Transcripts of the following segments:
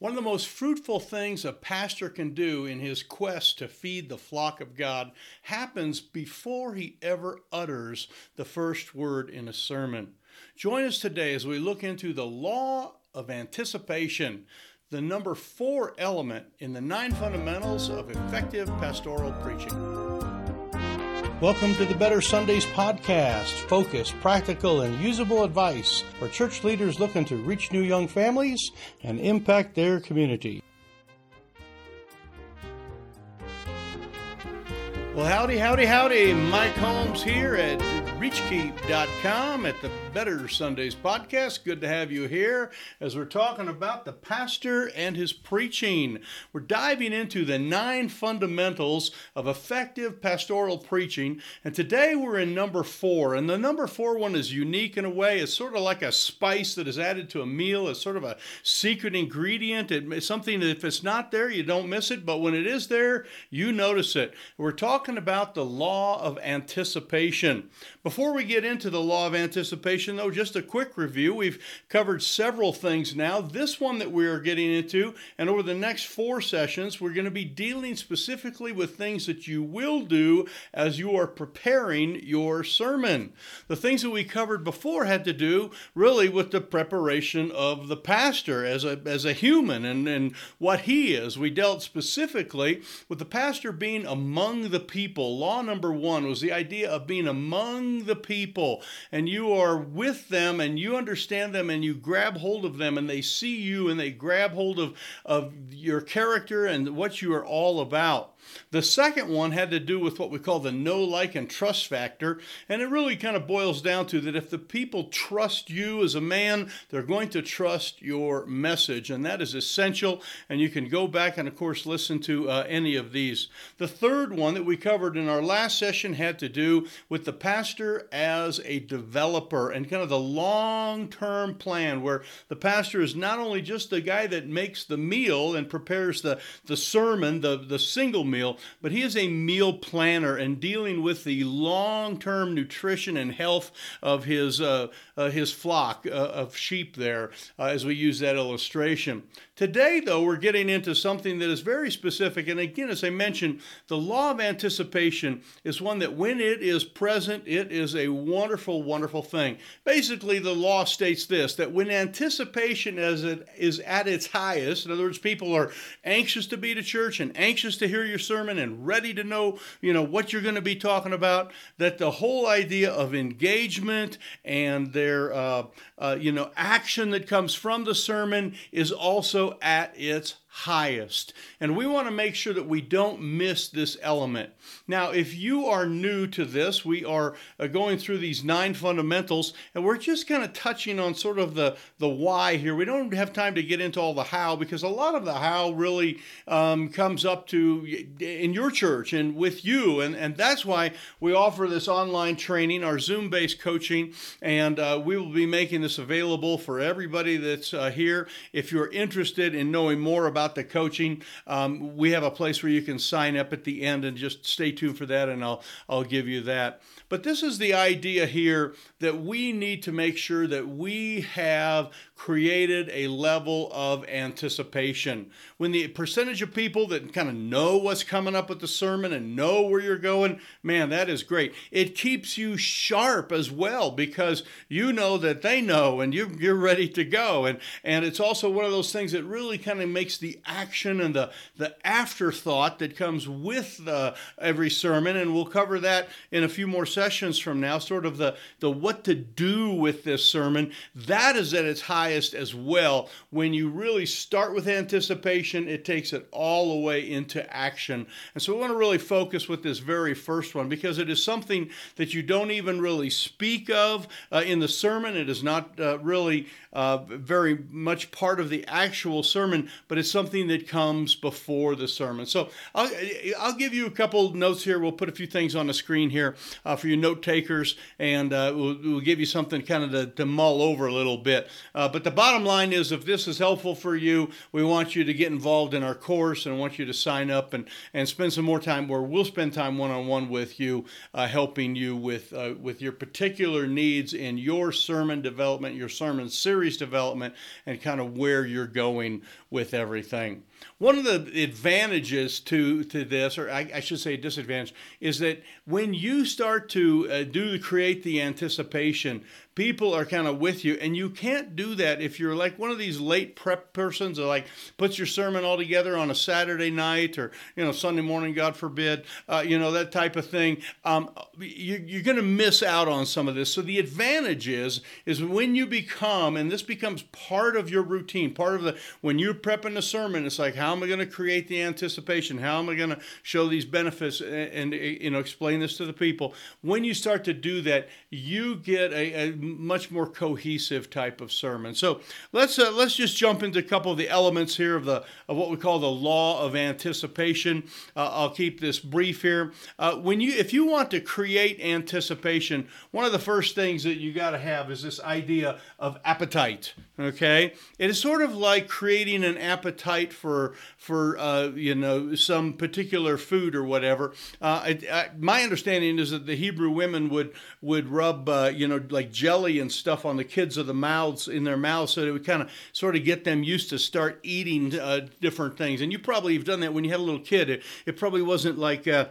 One of the most fruitful things a pastor can do in his quest to feed the flock of God happens before he ever utters the first word in a sermon. Join us today as we look into the law of anticipation, the number four element in the nine fundamentals of effective pastoral preaching. Welcome to the Better Sundays podcast. Focus, practical, and usable advice for church leaders looking to reach new young families and impact their community. Well, howdy, howdy, howdy. Mike Holmes here at reachkeep.com at the Better Sundays podcast. Good to have you here as we're talking about the pastor and his preaching. We're diving into the nine fundamentals of effective pastoral preaching, and today we're in number four. And the number four one is unique in a way. It's sort of like a spice that is added to a meal. It's sort of a secret ingredient. It's something that if it's not there, you don't miss it, but when it is there, you notice it. We're talking about the law of anticipation. Before we get into the law of anticipation, though, just a quick review. We've covered several things now. This one that we are getting into, and over the next four sessions, we're going to be dealing specifically with things that you will do as you are preparing your sermon. The things that we covered before had to do really with the preparation of the pastor as a, as a human and, and what he is. We dealt specifically with the pastor being among the people. Law number one was the idea of being among the people and you are with them and you understand them and you grab hold of them and they see you and they grab hold of, of your character and what you are all about. The second one had to do with what we call the know, like, and trust factor. And it really kind of boils down to that if the people trust you as a man, they're going to trust your message. And that is essential. And you can go back and, of course, listen to uh, any of these. The third one that we covered in our last session had to do with the pastor as a developer and kind of the long term plan where the pastor is not only just the guy that makes the meal and prepares the, the sermon, the, the single meal meal, but he is a meal planner and dealing with the long term nutrition and health of his, uh, uh, his flock uh, of sheep there, uh, as we use that illustration. Today, though, we're getting into something that is very specific. And again, as I mentioned, the law of anticipation is one that when it is present, it is a wonderful, wonderful thing. Basically, the law states this that when anticipation is at its highest, in other words, people are anxious to be to church and anxious to hear your sermon and ready to know, you know, what you're going to be talking about, that the whole idea of engagement and their, uh, uh, you know, action that comes from the sermon is also at its highest. And we want to make sure that we don't miss this element. Now, if you are new to this, we are uh, going through these nine fundamentals, and we're just kind of touching on sort of the, the why here. We don't have time to get into all the how because a lot of the how really um, comes up to in your church and with you. And, and that's why we offer this online training, our Zoom based coaching, and uh, we will be making this available for everybody that's uh, here. If you're interested in knowing more about about the coaching, um, we have a place where you can sign up at the end and just stay tuned for that, and I'll I'll give you that. But this is the idea here that we need to make sure that we have created a level of anticipation. When the percentage of people that kind of know what's coming up with the sermon and know where you're going, man, that is great. It keeps you sharp as well because you know that they know and you're, you're ready to go. And, and it's also one of those things that really kind of makes the action and the, the afterthought that comes with the, every sermon. And we'll cover that in a few more sessions from now, sort of the, the what to do with this sermon. That is at its highest as well. When you really start with anticipation, it takes it all the way into action. And so we want to really focus with this very first one because it is something that you don't even really speak of uh, in the sermon. It is not uh, really uh, very much part of the actual sermon, but it's something that comes before the sermon. So I'll, I'll give you a couple notes here. We'll put a few things on the screen here uh, for your note takers, and uh, we'll, we'll, give you something kind of to, to mull over a little bit. Uh, but the bottom line is if this is helpful for you, we want you to get involved in our course and want you to sign up and, and spend some more time where we'll spend time one on one with you, uh, helping you with, uh, with your particular needs in your sermon development, your sermon series development, and kind of where you're going with everything. Thing. One of the advantages to, to this, or I, I should say disadvantage, is that when you start to uh, do create the anticipation, people are kind of with you and you can't do that if you're like one of these late prep persons that like puts your sermon all together on a saturday night or you know sunday morning god forbid uh, you know that type of thing. Um, you, you're going to miss out on some of this. So the advantage is is when you become and this becomes part of your routine part of the when you're prepping a sermon it's like how am i going to create the anticipation how am i going to show these benefits and, and, you know explain this to the people when you start to do that you get a, a much more cohesive type of sermon. So let's uh, let's just jump into a couple of the elements here of the of what we call the law of anticipation. Uh, I'll keep this brief here. Uh, when you if you want to create anticipation, one of the first things that you got to have is this idea of appetite. Okay, it is sort of like creating an appetite for for uh, you know some particular food or whatever. Uh, I, I, my understanding is that the Hebrew women would would rub uh, you know like jelly and stuff on the kids of the mouths in their mouths so it would kind of sort of get them used to start eating uh, different things. And you probably have done that when you had a little kid. It, it probably wasn't like. Uh,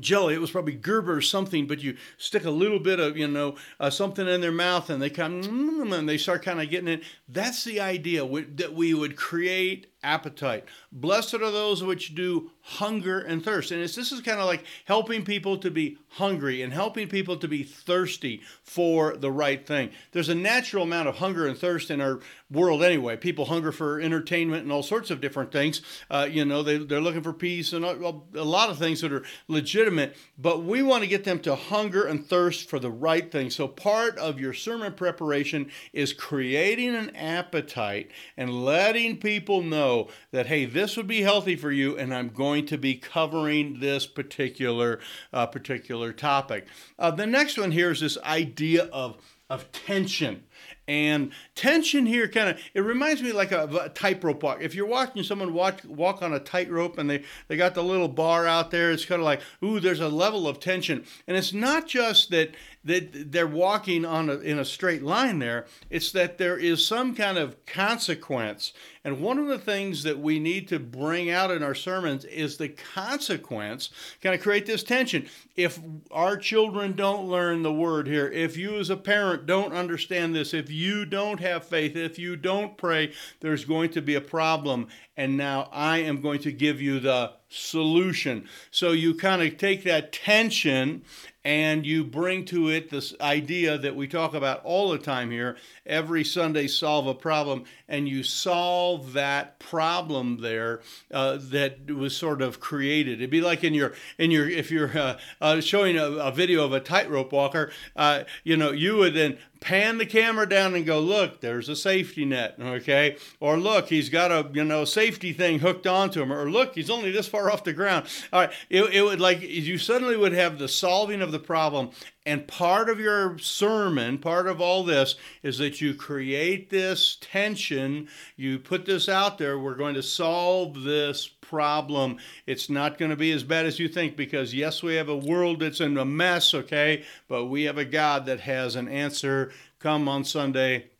jelly. It was probably Gerber or something, but you stick a little bit of, you know, uh, something in their mouth and they come and they start kind of getting it. That's the idea that we would create appetite. Blessed are those which do hunger and thirst. And it's, this is kind of like helping people to be hungry and helping people to be thirsty for the right thing. There's a natural amount of hunger and thirst in our world anyway. People hunger for entertainment and all sorts of different things. Uh, you know, they, they're looking for peace and a, a lot of things that are legitimate, but we want to get them to hunger and thirst for the right thing. So part of your sermon preparation is creating an appetite and letting people know know that, hey, this would be healthy for you, and I'm going to be covering this particular, uh, particular topic. Uh, the next one here is this idea of, of tension. And tension here kind of it reminds me like a, a tightrope walk. If you're watching someone walk walk on a tightrope and they they got the little bar out there, it's kind of like ooh, there's a level of tension. And it's not just that that they're walking on a, in a straight line there. It's that there is some kind of consequence. And one of the things that we need to bring out in our sermons is the consequence. Kind of create this tension. If our children don't learn the word here, if you as a parent don't understand this, if you don't have faith, if you don't pray, there's going to be a problem. And now I am going to give you the solution. So you kind of take that tension and you bring to it this idea that we talk about all the time here every sunday solve a problem and you solve that problem there uh, that was sort of created it'd be like in your in your if you're uh, uh, showing a, a, video of a tightrope walker uh, you know you would then pan the camera down and go, look, there's a safety net, okay? Or look, he's got a you know safety thing hooked onto him, or look, he's only this far off the ground. All right, it, it would like you suddenly would have the solving of the problem, and part of your sermon, part of all this, is that you create this tension. You put this out there. We're going to solve this problem. It's not going to be as bad as you think because, yes, we have a world that's in a mess, okay? But we have a God that has an answer. Come on Sunday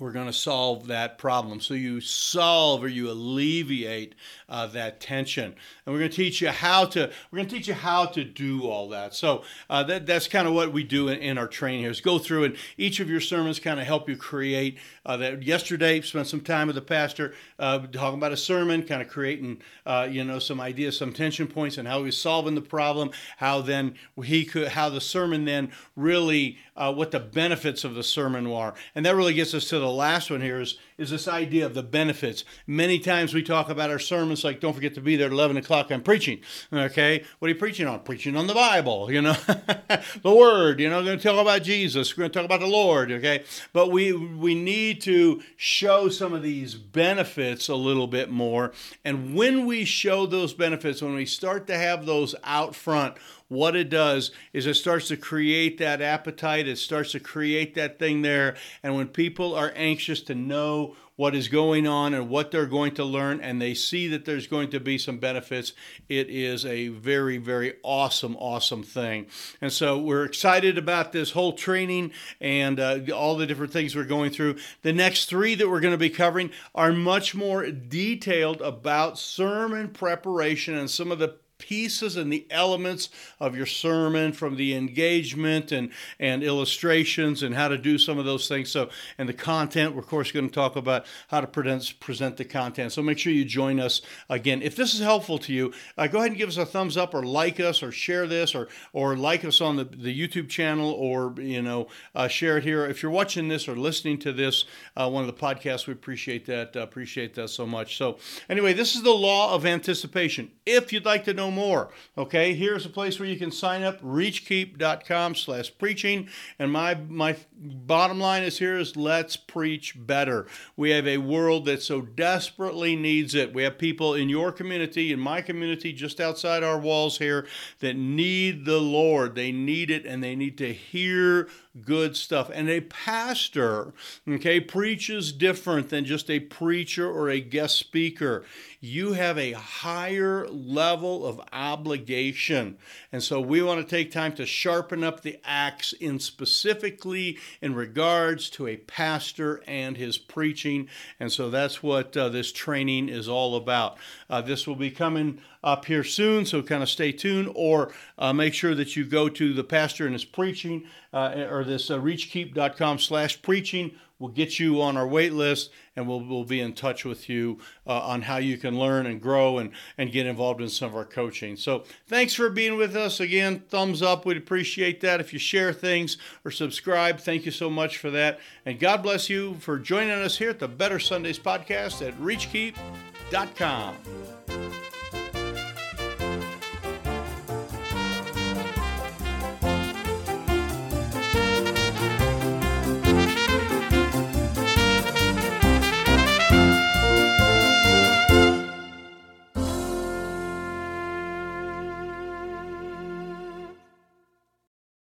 we're going to solve that problem. So you solve or you alleviate uh, that tension, and we're going to teach you how to. We're going to teach you how to do all that. So uh, that that's kind of what we do in, in, our training here. Is go through and each of your sermons kind of help you create uh, that. Yesterday, spent some time with the pastor uh, talking about a sermon, kind of creating uh, you know some ideas, some tension points, and how he's solving the problem. How then he could, how the sermon then really uh, what the benefits of the sermon are, and that really gets us to the last one here is is this idea of the benefits. Many times we talk about our sermons like, don't forget to be there at 11 o'clock. I'm preaching. Okay. What are you preaching on? Preaching on the Bible, you know, the Word, you know, going to talk about Jesus. We're going to talk about the Lord. Okay. But we, we need to show some of these benefits a little bit more. And when we show those benefits, when we start to have those out front, what it does is it starts to create that appetite, it starts to create that thing there. And when people are anxious to know what is going on and what they're going to learn, and they see that there's going to be some benefits, it is a very, very awesome, awesome thing. And so we're excited about this whole training and uh, all the different things we're going through. The next three that we're going to be covering are much more detailed about sermon preparation and some of the pieces and the elements of your sermon from the engagement and, and illustrations and how to do some of those things. So, and the content, we're of course going to talk about how to present, present the content. So make sure you join us again. If this is helpful to you, uh, go ahead and give us a thumbs up or like us or share this or, or like us on the, the YouTube channel or, you know, uh, share it here. If you're watching this or listening to this, uh, one of the podcasts, we appreciate that. Uh, appreciate that so much. So anyway, this is the law of anticipation. If you'd like to know more. Okay, here's a place where you can sign up, reachkeep.com slash preaching. And my my bottom line is here is let's preach better. We have a world that so desperately needs it. We have people in your community, in my community, just outside our walls here, that need the Lord. They need it and they need to hear good stuff. And a pastor, okay, preaches different than just a preacher or a guest speaker. You have a higher level of obligation. And so we want to take time to sharpen up the axe in specifically in regards to a pastor and his preaching. And so that's what uh, this training is all about. Uh, this will be coming up here soon, so kind of stay tuned or uh, make sure that you go to the pastor and his preaching uh, or this uh, reachkeep.com slash preaching We'll get you on our wait list and we'll, we'll be in touch with you uh, on how you can learn and grow and, and get involved in some of our coaching. So thanks for being with us. Again, thumbs up. We'd appreciate that. If you share things or subscribe, thank you so much for that. And God bless you for joining us here at the Better Sundays podcast at reachkeep.com.